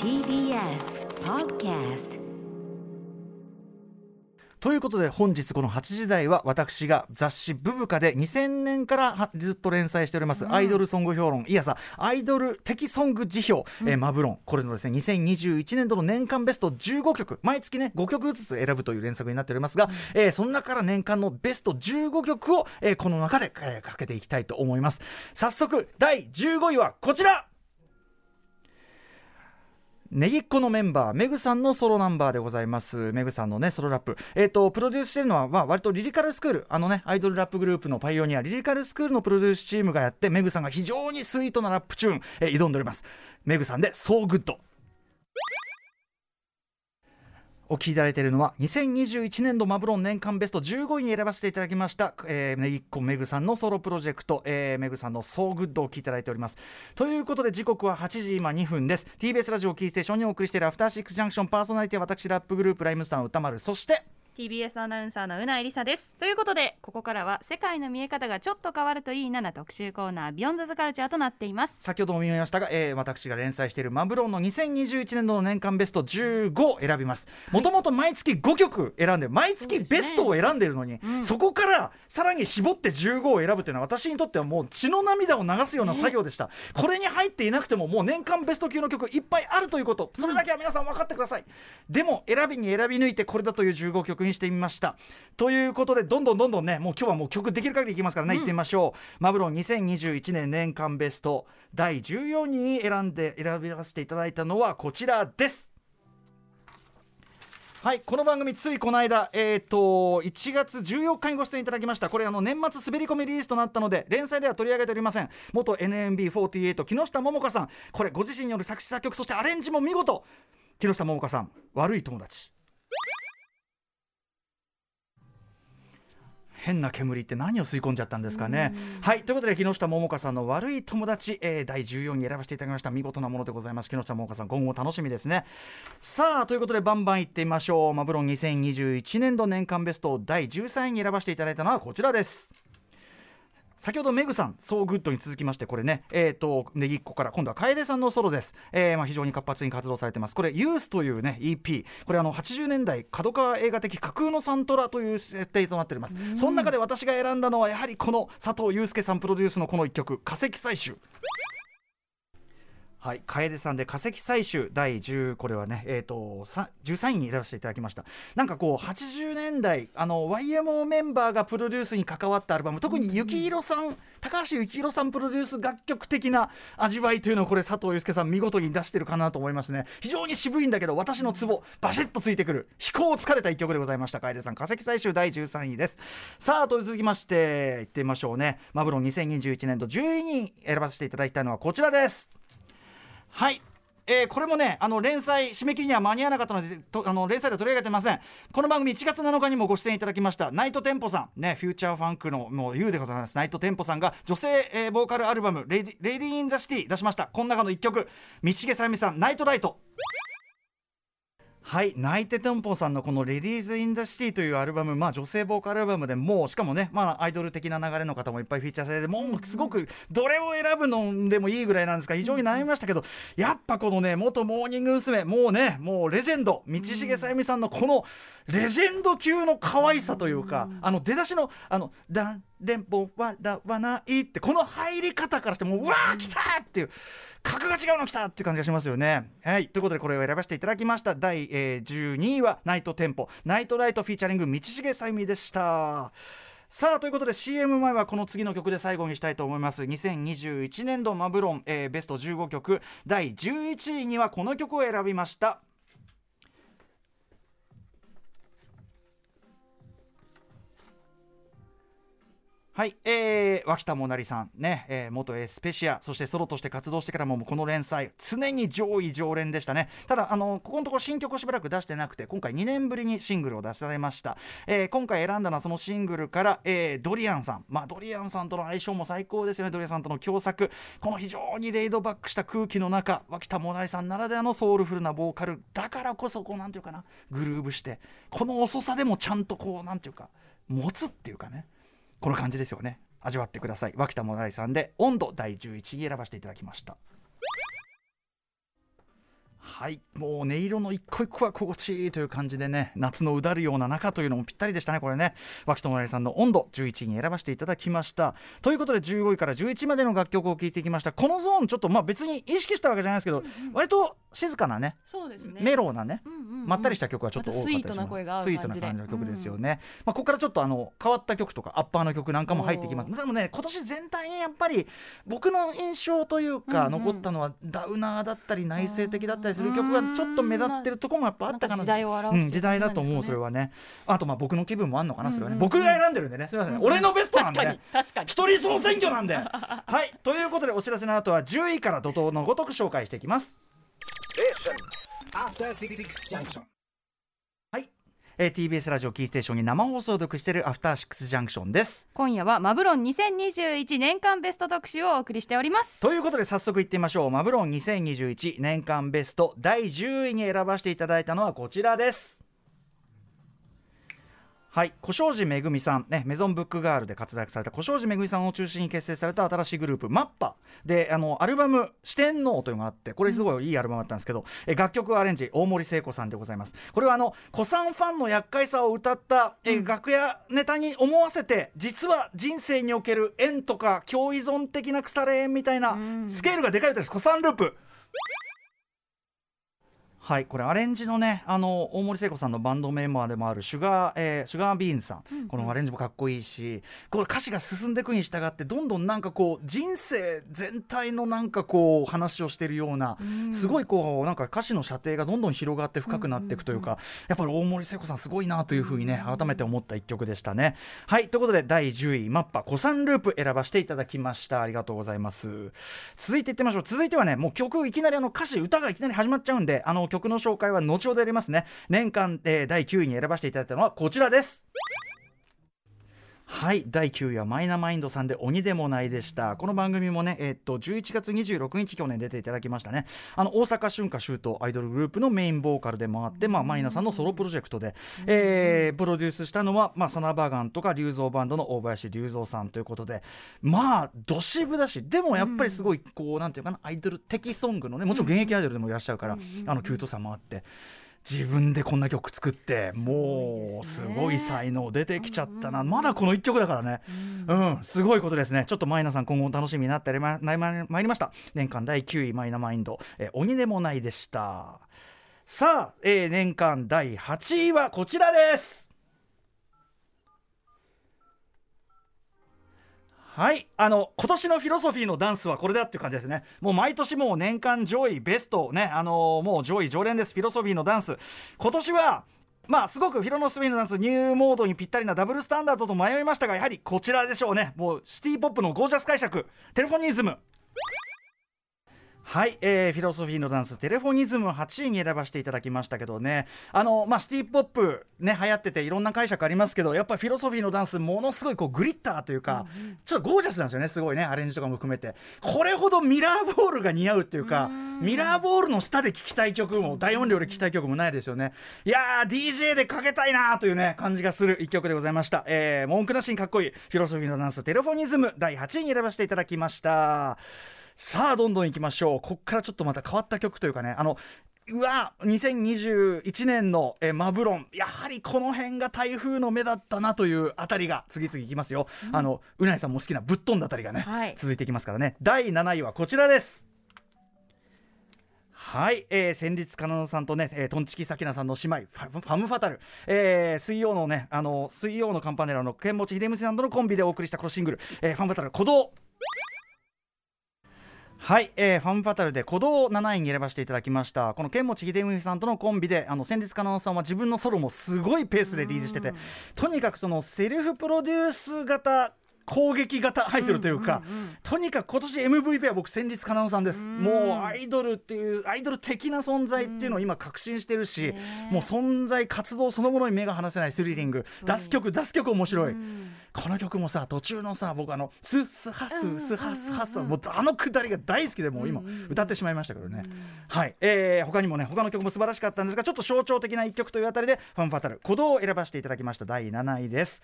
TBS Podcast ということで本日この8時台は私が雑誌「ブブカ」で2000年からはずっと連載しております、アイドルソング評論。いやさアイドル的ソング辞表、えーマブロン。これのですね2021年度の年間ベスト15曲。毎月ね5曲ずつ選ぶという連作になっておりますが、えーその中から年間のベスト15曲を、えーこの中で、えーかけていきたいと思います。早速第15位はこちら Negiccoのメンバーメグさんのソロナンバーでございます。メグさんのねソロラップ。えっ、とプロデュースしてるのは、まあ、割とリリカルスクール。あのねアイドルラップグループのパイオニアリリカルスクールのプロデュースチームがやってメグさんが非常にスイートなラップチューン、えー挑んでおります。メグさんで「So Good」お聞きいただいているのは2021年度マブロン年間ベスト15位に選ばせていただきました、えー、ねぎっこめぐさんのソロプロジェクト、えー、めぐさんの「So Good」をお聞きいただいております。ということで時刻は8時今2分です。TBS ラジオキーステーションにお送りしているアフターシックスジャンクション。パーソナリティは私ラップグループライムスターの歌丸。そして TBS アナウンサーのうないりさです。ということでここからは世界の見え方がちょっと変わるといいなな特集コーナービヨンドザカルチャーとなっています。先ほども見ましたが、えー私が連載しているマブロンの2021年度の年間ベスト15を選びます。もともと毎月5曲選んで毎月ベストを選んでいるのにそ,、うん。こからさらに絞って15を選ぶというのは私にとってはもう血の涙を流すような作業でした、これに入っていなくてももう年間ベスト級の曲いっぱいあるということ。それだけは皆さん分かってください、でも選びに選び抜いてこれだという15曲にしてみました。ということでどんどんどんどんねもう今日はもう曲できる限りいきますからね、行ってみましょう。マブロン2021年年間ベスト第14位に選んで選びさせていただいたのはこちらです。はいこの番組ついこの間、えー、と1月14日にご出演いただきました。これあの年末滑り込みリリースとなったので連載では取り上げておりません。元 NMB48 木下桃香さん。これご自身による作詞作曲そしてアレンジも見事。木下桃香さん悪い友達変な煙って何を吸い込んじゃったんですかね。はいということで木下桃香さんの悪い友達、えー第14位に選ばせていただきました見事なものでございます木下桃香さん今後楽しみですね。さあということでバンバンいってみましょうマブロン2021年度年間ベスト第13位に選ばせていただいたのはこちらです。先ほどメグさん、 So Good に続きまして、これね、えっ、と、ネギっ子から、今度は楓さんのソロです。えーまあ、非常に活発に活動されてます。これ、ユースというね、EP、これ、あの、80年代、角川映画的架空のサントラという設定となっております。その中で私が選んだのは、やはりこの佐藤祐介さんプロデュースのこの一曲、化石採集。はい、楓さんで化石採集第10これはねえっ、とさ13位に選ばせていただきました。なんかこう80年代あの YMO メンバーがプロデュースに関わったアルバム特に幸宏さん高橋幸宏さんプロデュース楽曲的な味わいというのをこれ佐藤祐介さん見事に出してるかなと思いますね。非常に渋いんだけど私のツボバシッとついてくる飛行を疲れた一曲でございました。楓さん化石採集第13位です。さあと続きましていってみましょうね。マブロン2021年度10位に選ばせていただいたのはこちらです。はい。えーこれもねあの連載締め切りには間に合わなかったのでとあの連載では取り上げてません。この番組1月7日にもご出演いただきました Night Tempo さん。ねフューチャーファンクのもうでございます。 Night Tempo さんが女性、えーボーカルアルバム Lady「Ladies In The City」出しました。この中の1曲。道重さゆみさん「Night Light」はい、 Night Tempo さんのこの「Ladies In The City」というアルバム、まあ、女性ボーカルアルバムでもうしかもね、まあ、アイドル的な流れの方もいっぱいフィーチャーされてもうすごくどれを選ぶのでもいいぐらいなんですが非常に悩みましたけどやっぱこのね元モーニング娘。もうねもうレジェンド道重さゆみさんのこのレジェンド級の可愛さというかあの出だしの「あのだ電報笑わない」ってこの入り方からしてもううわー来たーっていう格が違うの来たって感じがしますよね。はい。ということでこれを選ばせていただきました。第、えー12位は Night Tempo。Night Light featuring 道重さゆみでした。さあということで CM 前はこの次の曲で最後にしたいと思います。2021年度マブロン、えーベスト15曲。第11位にはこの曲を選びました。はい、えー、脇田もなりさんね、えー元エスペシアそしてソロとして活動してからもこの連載常に上位常連でしたね。ただあのここのところ新曲をしばらく出してなくて今回2年ぶりにシングルを出されました、えー今回選んだのはそのシングルから、えードリアンさん。まあドリアンさんとの相性も最高ですよね。ドリアンさんとの共作。この非常にレイドバックした空気の中脇田もなりさんならではのソウルフルなボーカルだからこそこうなんていうかなグルーブしてこの遅さでもちゃんとこうなんていうか持つっていうかね。この感じですよね。味わってください。脇田もだいさんで温度第11位選ばせていただきました。はい。もう音色の一個一個は心地いいという感じでね夏のうだるような中というのもぴったりでしたねこれね。脇友成さんの温度11位に選ばせていただきました。ということで15位から11位までの楽曲を聴いていきました。このゾーンちょっとまあ別に意識したわけじゃないですけど、割と静かなねそうですね。メローなね、うんうんうん。まったりした曲はちょっと多かったスイートな声がスイートな感じの曲ですよね、まあ、ここからちょっとあの変わった曲とかアッパーの曲なんかも入ってきます。でもね今年全体にやっぱり僕の印象というか、うんうん。残ったのはダウナーだったり内省的だったりする曲がちょっと目立ってるところもやっぱあったかな。なんか時代時代だと思うそれはね。あとまあ僕の気分もあんのかなそれはね、うん。うんうん僕が選んでるんでねすみません、うん。うん。俺のベストなんでね。確かに。確かに。一人総選挙なんで。はい。ということでお知らせの後は10位から怒涛のごとく紹介していきます。After Six Junction. はい、えー、TBS ラジオキーステーションに生放送読しているアフターシックスジャンクションです。今夜はマブロン2021年間ベスト特集をお送りしております。ということで早速いってみましょう。マブロン2021年間ベスト第10位に選ばせていただいたのはこちらですはい。小庄司めぐみさん、ね、メゾンブックガールで活躍された小庄司めぐみさんを中心に結成された新しいグループマッパ。であのアルバム「四天王」というのがあってこれすごいいいアルバムだったんですけど、え楽曲アレンジ大森聖子さんでございます。これはあの古参ファンの厄介さを歌った、え楽屋ネタに思わせて実は人生における縁とか共依存的な腐れ縁みたいなうん。スケールがでかい歌です。古参ループはいこれアレンジのねあの大森聖子さんのバンドメンバーでもあるシュガー、えーシュガービーンズさん、このアレンジもかっこいいしこれ歌詞が進んでいくに従ってどんどんなんかこう人生全体のなんかこう話をしてるような、すごいこうなんか歌詞の射程がどんどん広がって深くなっていくというか、やっぱり大森聖子さんすごいなというふうにね改めて思った一曲でしたね。はいということで第10位マッパ古参ループ選ばせていただきました。ありがとうございます。続いていってみましょう。続いてはねもう曲いきなりあの歌詞歌がいきなり始まっちゃうんであの曲の紹介は後ほどやりますね。年間、えー第9位に選ばせていただいたのはこちらです。はい第9位はマイナマインドさんで鬼でもないでした。この番組もねえーっと11月26日去年出ていただきましたね。あの大阪春夏秋冬アイドルグループのメインボーカルでもあってまあマイナさんのソロプロジェクトで、えープロデュースしたのはまあサナバガンとか龍造バンドの大林龍造さんということでまあどしぶだしでもやっぱりすごいこうなんていうかなアイドル的ソングのねもちろん現役アイドルでもいらっしゃるからあのキュートさもあって。自分でこんな曲作ってもうすごい才能出てきちゃったな、まだこの1曲だからね、うん。すごいことですね。ちょっとマイナさん今後も楽しみになってまいりました。年間第9位マイナマインド、えー鬼でもないでした。さあ、えー年間第8位はこちらですはい。あの今年のフィロソフィーのダンスはこれだっていう感じですね。もう毎年もう年間上位ベストねあのもう上位常連です。フィロソフィーのダンス。今年はまあすごくフィロノスフィーのダンスニューモードにぴったりなダブルスタンダードと迷いましたがやはりこちらでしょうね。もうシティポップのゴージャス解釈テレフォニズム。はい、えーフィロソフィーのダンステレフォニズム8位に選ばせていただきましたけどね。あの、まあ、シティ・ポップね流行ってていろんな解釈ありますけどやっぱりフィロソフィーのダンスものすごいこうグリッターというか、ちょっとゴージャスなんですよねすごいねアレンジとかも含めて。これほどミラーボールが似合うっていうかミラーボールの下で聴きたい曲も大音量で聴きたい曲もないですよね。いやー DJ でかけたいなーというね感じがする一曲でございました、えー、文句なしにかっこいいフィロソフィーのダンステレフォニズム第8位に選ばせていただきましたさあどんどんいきましょう。こっからちょっとまた変わった曲というかね。あのうわ2021年のえマブロン。やはりこの辺が台風の目だったなというあたりが次々いきますよ、あのうないさんも好きなぶっ飛んだあたりがね、はい。続いていきますからね。第7位はこちらです。はい、えー、戦慄かなのさんとね、えー、トンチキサキナさんの姉妹ファファムファタル、えー、水曜のねあの水曜のカンパネラの剣持秀虫さんとのコンビでお送りしたこのシングル、えー、ファムファタル鼓動はい、えー、ファンファタルで鼓動を7位に選ばせていただきました。この剣持秀文さんとのコンビであの戦慄かなのさんは自分のソロもすごいペースでリリースしててとにかくそのセルフプロデュース型攻撃型アイドルというか、とにかく今年 MVP は僕戦慄かなのさんです、もうアイドルっていうアイドル的な存在っていうのを今確信してるし、もう存在活動そのものに目が離せないスリリング。出す曲出す曲面白い、この曲もさ途中のさ僕あのスッスハススハスハスもうあのくだりが大好きでもう今歌ってしまいましたけどね、はい、えー他にもね他の曲も素晴らしかったんですがちょっと象徴的な一曲というあたりでファンファタル鼓動を選ばせていただきました。第7位です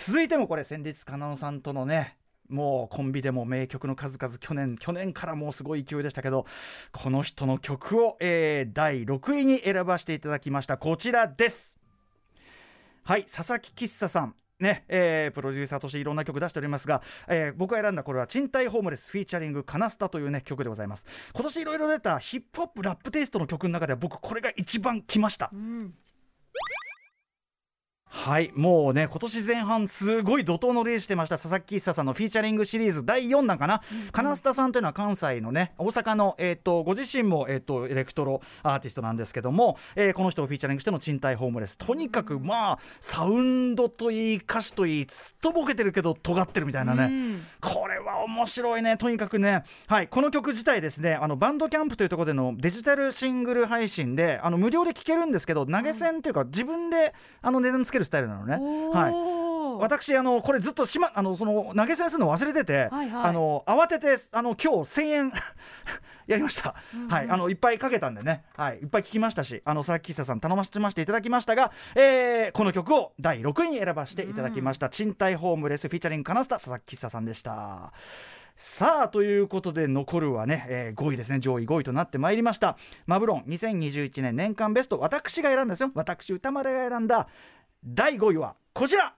続いてもこれ戦慄かなのさんとのねもうコンビでも名曲の数々去年去年からもうすごい勢いでしたけどこの人の曲を、えー第6位に選ばせていただきました。こちらです。はい佐々木喫茶さん。ねえープロデューサーとしていろんな曲出しておりますが、えー僕が選んだこれは賃貸ホームレスフィーチャリングカナスタというね曲でございます。今年いろいろ出たヒップホップラップテイストの曲の中では僕これが一番来ました。うはいもうね今年前半すごい怒涛のレースしてましたササキキッサさんのフィーチャリングシリーズ第4弾かな、カナスタさんというのは関西のね大阪の、えー、とご自身も、えー、とエレクトロアーティストなんですけども、えーこの人をフィーチャリングしての賃貸ホームレス。とにかくまあサウンドといい歌詞といいすっとぼけてるけど尖ってるみたいなね、うん。これは面白いね。とにかくね。はい。この曲自体ですねあのバンドキャンプというところでのデジタルシングル配信であの無料で聴けるんですけど投げ銭っていうか、自分であの値段つけるスタイルなのね。はい。私あのこれずっとしまあのその投げ銭するの忘れてて、はいはい。あの慌ててあの今日1000円 やりました、はい。あのいっぱいかけたんでね。はい。いっぱい聞きましたしあの佐々木久さん頼ませてましていただきましたが、えーこの曲を第6位に選ばせていただきました、賃貸ホームレスフィーチャリングカナスタ佐々木久さんでした。さあということで残るはね、えー5位ですね。上位5位となってまいりました。マブロン2021年年間ベスト。私が選んだんですよ。私歌丸が選んだ第5位はこちら。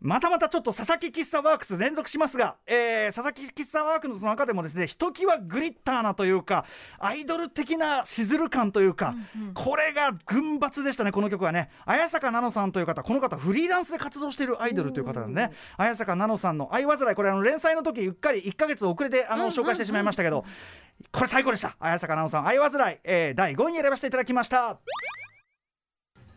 またまたちょっと佐々木喫茶ワークス連続しますが、えー佐々木喫茶ワークスの中でもですねひときわグリッターなというかアイドル的なしずる感というか、これが群抜でしたねこの曲はね。綾坂奈乃さんという方この方フリーランスで活動しているアイドルという方なんですね。綾坂奈乃さんの「愛煩い」これあの連載の時うっかり1か月遅れてあの紹介してしまいましたけどこれ最高でした。綾坂奈乃さん「愛煩い」えー第5位に選ばせていただきました。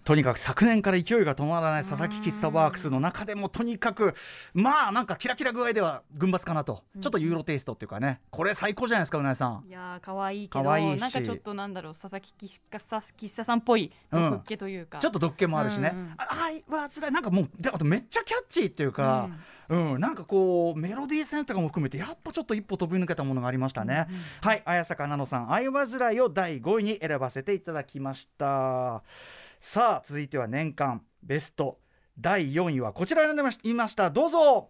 とにかく昨年から勢いが止まらない佐々木喫茶ワークスの中でもとにかくまあなんかキラキラ具合では群抜かなと。ちょっとユーロテイストっていうかねこれ最高じゃないですかうなえさん。いやー可愛いけど可愛いし。なんかちょっとなんだろう佐々木喫茶さんっぽいうん。毒っ気というか、ちょっと毒気もあるしね、うんうん。あ愛はつらいなんかもうであとめっちゃキャッチーっていうか、うん。なんかこうメロディーセンとかも含めてやっぱちょっと一歩飛び抜けたものがありましたね、はい綾坂奈乃さん「愛煩い」を第5位に選ばせていただきましたさあ続いては年間ベスト第4位はこちらになりました。どうぞ。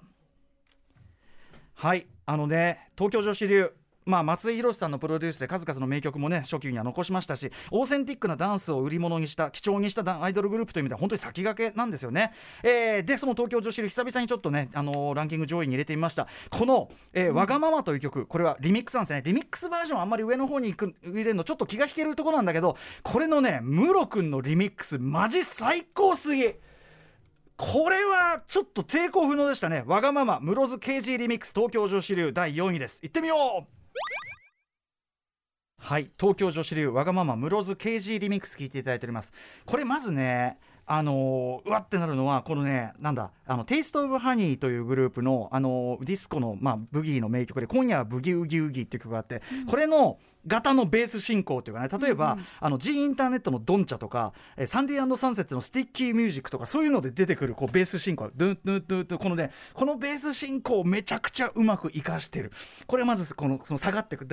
はいあのね東京女子流。まあ、松井宏さんのプロデュースで数々の名曲もね初期には残しましたしオーセンティックなダンスを売り物にした貴重にしたアイドルグループという意味では本当に先駆けなんですよね、えーでその東京女子流久々にちょっとね、あのーランキング上位に入れてみました。この、えーわがまま」という曲これはリミックスなんですね。リミックスバージョンあんまり上の方に行く入れるのちょっと気が引けるところなんだけどこれのねムロ君のリミックスマジ最高すぎ。これはちょっと抵抗不能でしたね。わがまま室津 KG リミックス東京女子流第4位です。行ってみようはい東京女子流わがまま室津 KG リミックス聞いていただいております。これまずねあのーうわってなるのはこのねなんだあのテイストオブハニーというグループのあのーディスコのまあブギーの名曲で今夜はブギウギウギっていう曲があって、これの型のベース進行というかね例えば、あの G インターネットのドンチャとか、えーサンディサンセッツの Sticky Music とかそういうので出てくるこうベース進行。ドゥンドゥンドゥンドゥン。このねこのベース進行をめちゃくちゃうまく活かしてる。これまずこのその下がってく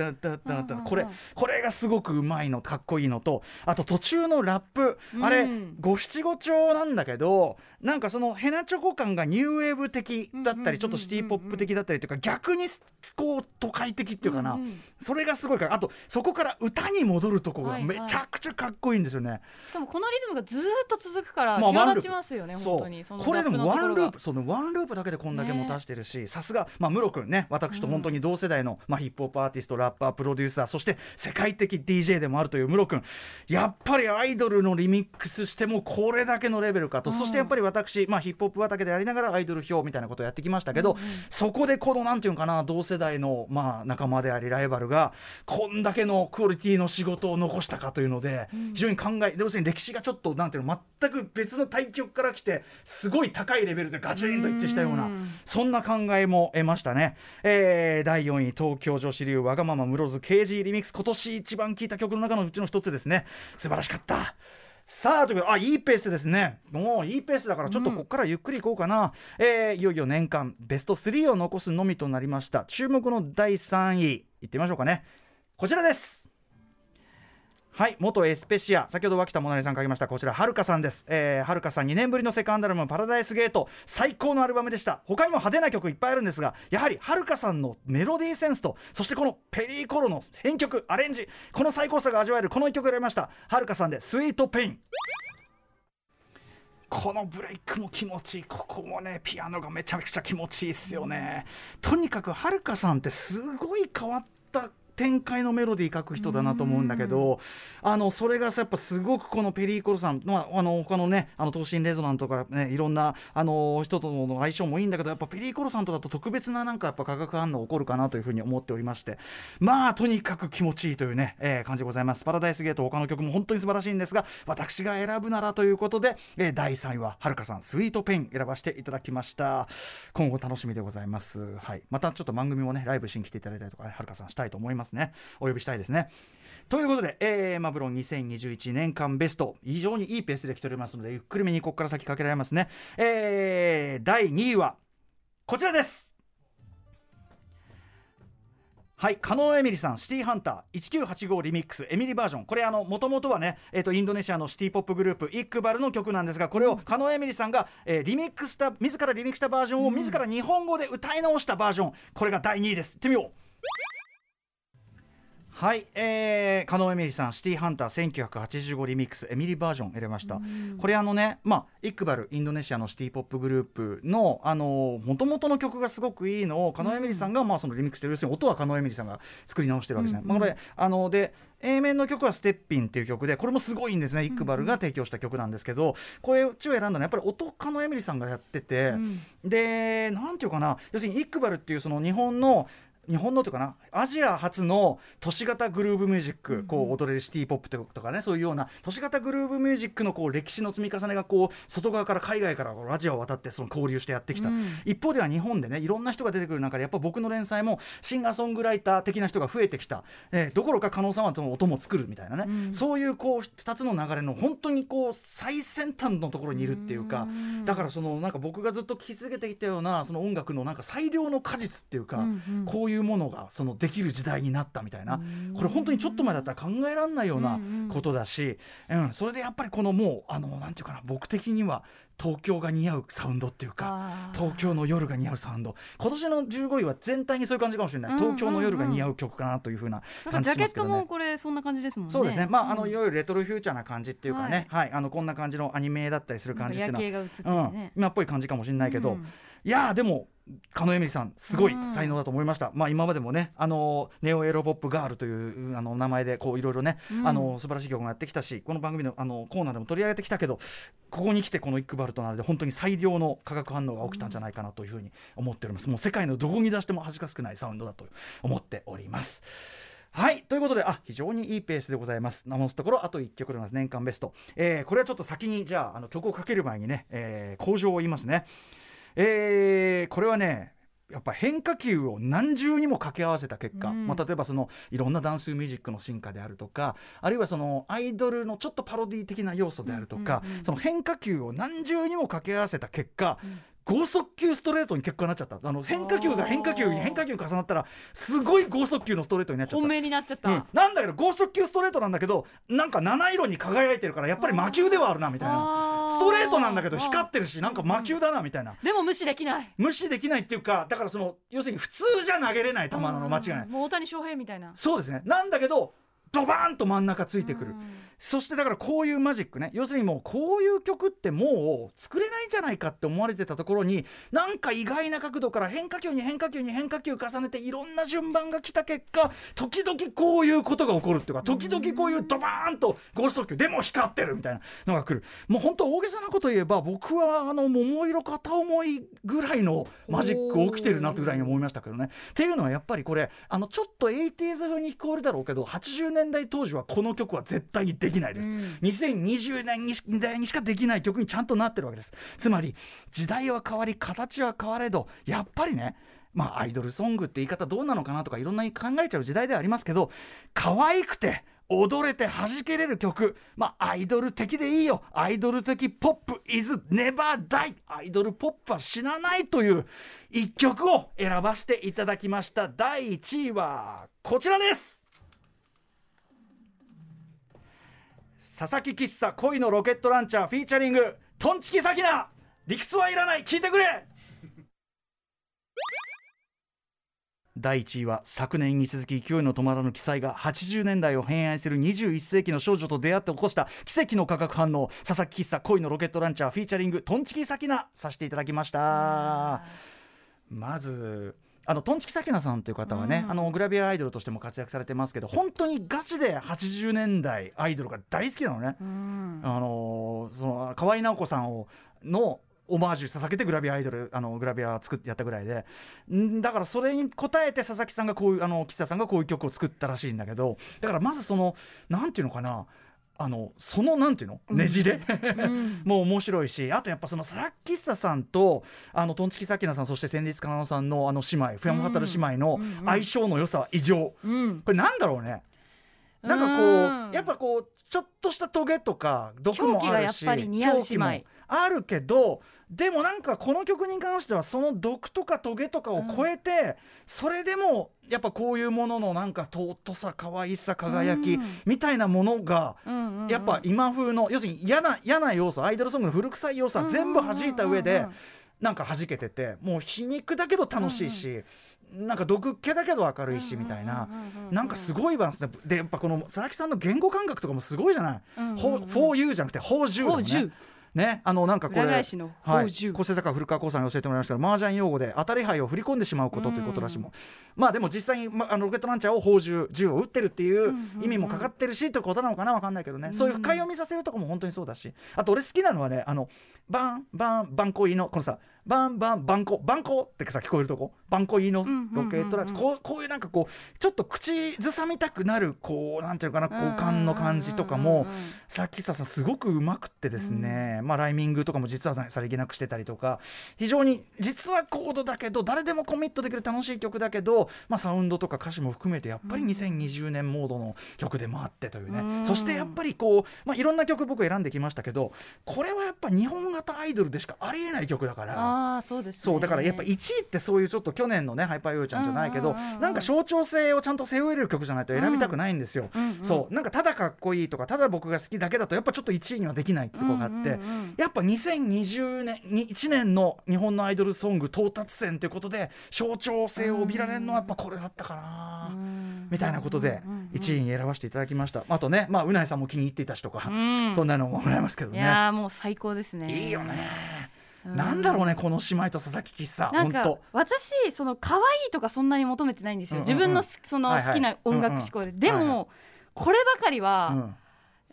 これこれがすごくうまいのかっこいいのとあと途中のラップあれうん五七五調なんだけどなんかそのヘナチョコ感がニューウェーブ的だったりちょっとシティポップ的だったりというか逆にこう都会的っていうかな、それがすごいか。らあとそこから歌に戻るとこがめちゃくちゃかっこいいんですよね。しかもこのリズムがずーっと続くからまあ際立ちますよね、本当に。これでもワンループそうねワンループだけでこんだけ持たしてるしさすがまあムロ君ね私と本当に同世代の、まあ、ヒップホップアーティストラッパープロデューサーそして世界的 DJ でもあるというムロ君。やっぱりアイドルのリミックスしてもこれだけのレベルかと、そしてやっぱり私、まあ、ヒップホップ畑でありながらアイドル表みたいなことをやってきましたけど、そこでこのなんていうのかな同世代の、まあ、仲間でありライバルがこんだけのクオリティの仕事を残したかというので、非常に考え要するに歴史がちょっとなんていうの全く別の対局から来てすごい高いレベルでガチンと一致したようなうん。そんな考えも得ましたね、えー第4位東京女子流わがまま室津 KG リミックス。今年一番聴いた曲の中のうちの一つですね。素晴らしかったさあということであいいペースですね。もういいペースだからちょっとここからゆっくりいこうかな、えーいよいよ年間ベスト3を残すのみとなりました。注目の第3位いってみましょうかね。こちらですはい元エスペシア先ほど脇田もなりさん書きました。こちらはるかさんです、えー、はるかさん2年ぶりのセカンドアルバム「パラダイスゲート」最高のアルバムでした。他にも派手な曲いっぱいあるんですがやはりはるかさんのメロディーセンスとそしてこのペリーコロの編曲アレンジ。この最高さが味わえるこの一曲選びました。はるかさんで「スイートペイン」このブレイクも気持ちいい。ここもねピアノがめちゃくちゃ気持ちいいっすよね。とにかくはるかさんってすごい変わった展開のメロディー書く人だなと思うんだけどあのそれがさやっぱすごくこのペリーコロさん、まあ、あの他のねあの東進レゾナンとかねいろんなあの人との相性もいいんだけどやっぱペリーコロさんとだと特別ななんかやっぱ化学反応起こるかなというふうに思っておりまして。まあとにかく気持ちいいというね、えー感じでございます。パラダイスゲート他の曲も本当に素晴らしいんですが私が選ぶならということで、えー第3位ははるかさんスイートペン選ばせていただきました。今後楽しみでございます。はい。またちょっと番組もねライブしに来ていただいたりとかねはるかさんしたいと思いますね。お呼びしたいですね。ということで、えー、マブロン2021年間ベスト。非常にいいペースで来ておりますのでゆっくりめにここから先かけられますね。えー、第2位はこちらです。はい、加納エミリさん、シティハンター1985リミックスエミリバージョン、これあの元々はね、えっ、とインドネシアのシティポップグループイックバルの曲なんですが、これを加納エミリさんが、えーリミックスした自らリミックスしたバージョンを自ら日本語で歌い直したバージョン、これが第2位です。行ってみよう。はい、えー、加納エミリさん、シティハンター1985リミックスエミリバージョン入れました。これあのね、まあイックバルインドネシアのシティポップグループのあの元々の曲がすごくいいのを加納エミリさんが、まあそのリミックスして要するに音は加納エミリさんが作り直してるわけじゃない。まあこれあので A 面の曲は「ステッピン」っていう曲でこれもすごいんですねイックバルが提供した曲なんですけど、これちを選んだのはやっぱり音加納エミリさんがやってて、でなんていうかな要するにイックバルっていうその日本の日本のというかなアジア初の都市型グルーブミュージック、こう踊れるシティポップとかねそういうような都市型グルーブミュージックのこう歴史の積み重ねがこう外側から海外からアジアを渡ってその交流してやってきた、一方では日本でねいろんな人が出てくる中でやっぱ僕の連載もシンガーソングライター的な人が増えてきた、えーどころか加納さんはその音も作るみたいなね、そういうこう2つの流れの本当にこう最先端のところにいるっていうか、だからそのなんか僕がずっと聴き続けてきたようなその音楽のなんか最良の果実っていうか、こういうものがそのできる時代になったみたいな、これ本当にちょっと前だったら考えられないようなことだし、うん。それでやっぱりこのもうあのなんていうかな僕的には東京が似合うサウンドっていうか東京の夜が似合うサウンド。今年の15位は全体にそういう感じかもしれない、うんうんうん。東京の夜が似合う曲かなというふうな感なんかジャケッじしますけどね。トも。これそんな感じですもんね。そうですね、まあ、あのうんい。わゆるレトロフューチャーな感じっていうかね、はい、あのこんな感じのアニメだったりする感じっていうのは。なんか夜景が映っててうん。ね、今っぽい感じかもしれないけど、うん。いやーでも加納エミリさんすごいうん。才能だと思いました、まあ今までもねあのネオエロポップガールというあの名前でこういろいろね、うん。あの素晴らしい曲もやってきたしこの番組のあのコーナーでも取り上げてきたけどここに来てこのイックバルとなるで本当に最良の化学反応が起きたんじゃないかなというふうに思っております、もう世界のどこに出しても恥ずかしくないサウンドだと思っております。はいということであ非常にいいペースでございます。直すところあと1曲でございます。年間ベスト、えーこれはちょっと先にじゃああの曲をかける前にね、えー、向上を言いますねえーこれはねやっぱ変化球を何重にも掛け合わせた結果、うん。まあ、例えばそのいろんなダンスミュージックの進化であるとかあるいはそのアイドルのちょっとパロディ的な要素であるとか、うんうんうんその変化球を何重にも掛け合わせた結果、剛速球ストレートに結果になっちゃった。あの変化球が変化球に変化球に重なったらすごい剛速球のストレートになっちゃった。本。命になっちゃった。うん、なんだけど剛速球ストレートなんだけどなんか七色に輝いてるからやっぱり魔球ではあるなみたいな。ストレートなんだけど光ってるしなんか魔球だなみたいな。でも無視できない。無視できないっていうかだからその要するに普通じゃ投げれない球なの間違いない。もう大谷翔平みたいな。そうですね。なんだけどドバーンと真ん中ついてくる。うんそしてだからこういうマジックね。要するにもうこういう曲ってもう作れないんじゃないかって思われてたところになんか意外な角度から変化球に変化球に変化球重ねていろんな順番が来た結果時々こういうことが起こるっていうか時々こういうドバーンとゴースト球でも光ってるみたいなのが来る。もう本当大げさなこと言えば僕はあの桃色片思いぐらいのマジック起きてるなというぐらいに思いましたけどね。っていうのはやっぱりこれあのちょっと 80s 風に聞こえるだろうけど80年代当時はこの曲は絶対にできないです。うん。2020年にし代にしかできない曲にちゃんとなってるわけです。つまり時代は変わり形は変われどやっぱりねまあアイドルソングって言い方どうなのかなとかいろんな考えちゃう時代ではありますけど可愛くて踊れて弾けれる曲まあアイドル的でいいよ。アイドル的ポップ is never die アイドルポップは死なないという一曲を選ばせていただきました。第1位はこちらです佐々木喫茶恋のロケットランチャーフィーチャリングトンチキサキナ理屈はいらない聞いてくれ。第1位は昨年に続き勢いの止まらぬ記載が80年代を偏愛する21世紀の少女と出会って起こした奇跡の化学反応佐々木喫茶恋のロケットランチャーフィーチャリングトンチキサキナさせていただきました。まずあのトンチキサキナさんという方はね、うん。あのグラビアアイドルとしても活躍されてますけど本当にガチで80年代アイドルが大好きなのね。うん。あのーその河合直子さんをのオマージュ捧げてグラビアアイドルあのグラビア作ってやったぐらいで。んだからそれに応えて佐々木さんがこういうあの岸田さんがこういう曲を作ったらしいんだけどだからまずそのなんていうのかなあのそのなんていうの？ねじれ、うん。もう面白いしあとやっぱその佐々木久さんとあのトンチキサキナさんそして戦慄かなのさんのあの姉妹フェアモハタル姉妹の相性の良さは異常、うん。これなんだろうね？なんかこうんうやっぱこうちょっとしたトゲとか毒もあるし狂気もあるけどでもなんかこの曲に関してはその毒とかトゲとかを超えて、それでもやっぱこういうもののなんか尊さ可愛さ輝きうん。みたいなものが、うんうんうん。やっぱ今風の要するに嫌な嫌な要素アイドルソングの古臭い要素は全部弾いた上でうんうんうんうんなんか弾けててもう皮肉だけど楽しいし、なんか毒っ気だけど明るいしみたいな。なんかすごいバランスででやっぱこの佐々木さんの言語感覚とかもすごいじゃない「うん。うんうんほ for you」じゃなくて「for 10」だもんね。ね、あのなんかこれはい、ほうじゅう。構成作家古川光さんに教えてもらいましたが麻雀用語で当たり牌を振り込んでしまうことということらしいもん、まあでも実際に、ま、あのロケットランチャーを砲銃銃を撃ってるっていう意味もかかってるしということなのかなわかんないけどね、そういう深読みさせるとこも本当にそうだし。あと俺好きなのはねあのバンバンバンコイのこのさバンバンバンコバンコってさ聞こえるとこ？バンコイの？ロケットラこうこういうなんかこうちょっと口ずさみたくなるこうなんていうのかな交換の感じとかもさっきさんすごくうまくってですね、まあライミングとかも実はさりげなくしてたりとか。非常に実はコードだけど誰でもコミットできる楽しい曲だけど、まあ、サウンドとか歌詞も含めてやっぱり2020年モードの曲でもあってというね、うん。そしてやっぱりこう、まあ、いろんな曲僕選んできましたけどこれはやっぱ日本型アイドルでしかありえない曲だから。ああそうですね。そうだからやっぱ1位ってそういうちょっと去年のねハイパーヨーちゃんじゃないけど、なんか象徴性をちゃんと背負える曲じゃないと選びたくないんですよ、そう。なんかただかっこいいとかただ僕が好きだけだとやっぱちょっと1位にはできないってとこがあって、やっぱ2020年に1年の日本のアイドルソング到達戦ということで象徴性を帯びられるのはやっぱこれだったかな、うん。みたいなことでうんうんうん1位に選ばせていただきました。あとねまあうないさんも気に入っていたしとか、うん。そんなのももらえますけどいねやーもう最高ですね。いいよね、うんなんだろうねこの姉妹と佐々木喫茶なんか私その可愛いとかそんなに求めてないんですよ、うんうんうん。自分のすそのはい。はい好きな音楽志向で、でも、うんうん。こればかりは、うん。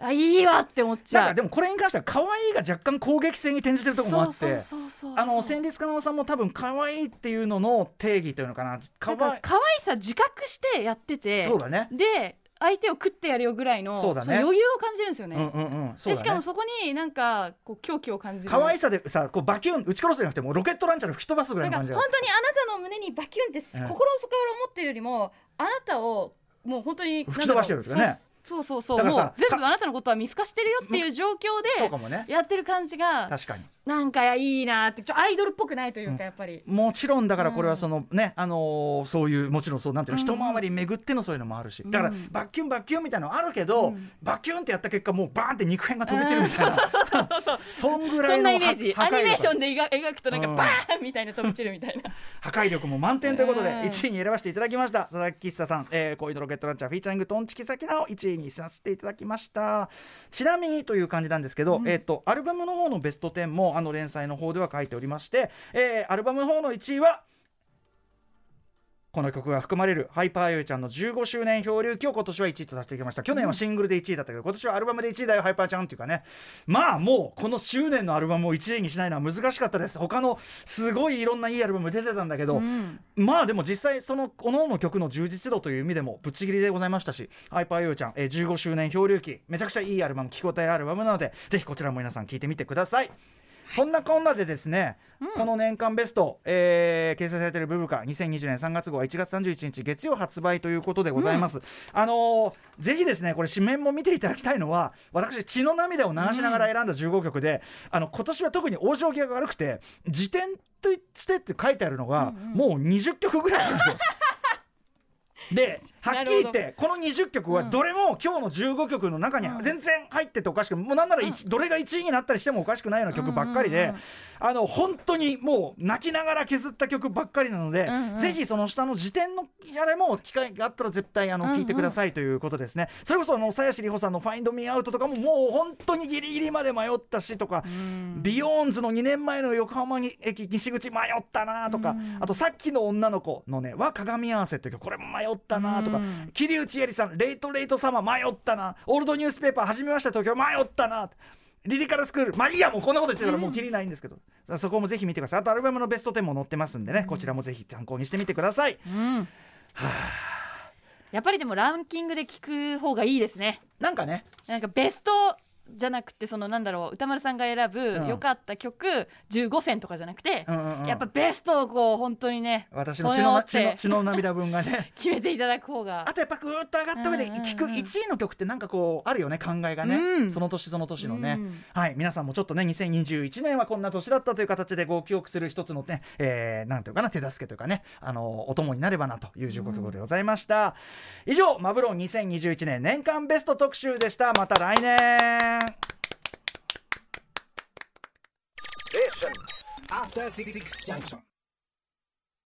あいいわって思っちゃう。でもこれに関しては可愛いが若干攻撃性に転じてるところもあって。の戦慄かなおさんも多分可愛いっていうのの定義というのかな可愛いなんか可愛さ自覚してやっててそう。だねで相手を食ってやるよぐらいのそうだね。の余裕を感じるんですよね、うんうんうん。そうだね。でしかもそこになんかこう狂気を感じる。可愛さでさこうバキュン撃ち殺すじゃなくてもうロケットランチャーで吹き飛ばすぐらないんかの感じが本当にあなたの胸にバキュンって心の底から思ってるよりもあなたをもう本当に吹き飛ばしてるっていうかねそうそうそうだからさもう全部かあなたのことは見透かしてるよっていう状況そうかもね。でやってる感じが確かになんかいいなってちょアイドルっぽくないといううん。かやっぱり、もちろんだからこれはそのね、あのーそういうもちろんそうなんていうの、うん。一回り巡ってのそういうのもあるし。だからうん。バッキュンバッキュンみたいなのあるけど、うん。バッキュンってやった結果もうバーンって肉片が飛び散るみたいな、そんぐらいのそんなイメージ。アニメーションで描描くとなんかうん。バーンみたいな飛び散るみたいな、破壊力も満点ということでうん。1位に選ばせていただきました。佐々木喫茶さん、えー、恋のロケットランチャーフィーチャリングトンチキサキナを1位にさせていただきました。ちなみにという感じなんですけど、えっ、とアルバムの方のベスト10もあの連載の方では書いておりまして、えーアルバムの方の1位はこの曲が含まれるハイパーユーちゃんの15周年漂流記を今年は1位とさせていきました。去年はシングルで1位だったけど今年はアルバムで1位だよハイパーちゃんっていうかね。まあもうこの周年のアルバムを1位にしないのは難しかったです。他のすごいいろんないいアルバム出てたんだけど、うん。まあでも実際その各々の曲の充実度という意味でもぶっちぎりでございましたしハイパーユーちゃん、えー15周年漂流記めちゃくちゃいいアルバム聴き応えアルバムなのでぜひこちらも皆さん聴いてみてください。そんなこんなでですね、この年間ベスト、えー掲載されているブブカ2020年3月号は1月31日月曜発売ということでございます、あのーぜひですねこれ紙面も見ていただきたいのは私血の涙を流しながら選んだ15曲で、あの今年は特に往生際が悪くて辞典としてって書いてあるのが、もう20曲ぐらいあるんですよではっきり言っなてこの20曲はどれも今日の15曲の中には全然入ってておかしくもうなんなら一どれが1位になったりしてもおかしくないような曲ばっかりであの本当にもう泣きながら削った曲ばっかりなのでぜひその下の辞典のやれも機会があったら絶対あの聞いてくださいということですね。それこそあの鞘師里穂さんの「Find Me Out とかももう本当にギリギリまで迷ったしとかビヨーンズの2年前の横浜に駅西口迷ったなとかうん。あとさっきの女の子のねは鏡合わせという曲これも迷ったなとかうん。桐内絵里さん Late Late Summer 迷ったな。オールドニュースペーパー始めました東京迷ったな。リリカルスクールまあいいやもうこんなこと言ってたらもうきりないんですけど、さあそこもぜひ見てください。あとアルバムのベスト10も載ってますんでね、こちらもぜひ参考にしてみてください。うん。やっぱりでもランキングで聞く方がいいですね。なんかね。なんかベストじゃなくてそのなんだろう歌丸さんが選ぶうん。良かった曲15選とかじゃなくて、うんうんうん。やっぱベストをこう本当にね私の血のな血の血の涙分がね。決めていただく方が。あとやっぱぐーっと上がった上でうん。うんうん聞く1位の曲ってなんかこうあるよね考えがね、うん。その年その年のね、うん。はい皆さんもちょっとね2021年はこんな年だったという形でご記憶する一つのね、えー、なんていうかな手助けというかねあのお供になればなという15曲でございました、以上マブロン2021年年間ベスト特集でした。また来年 Listen, after six junction.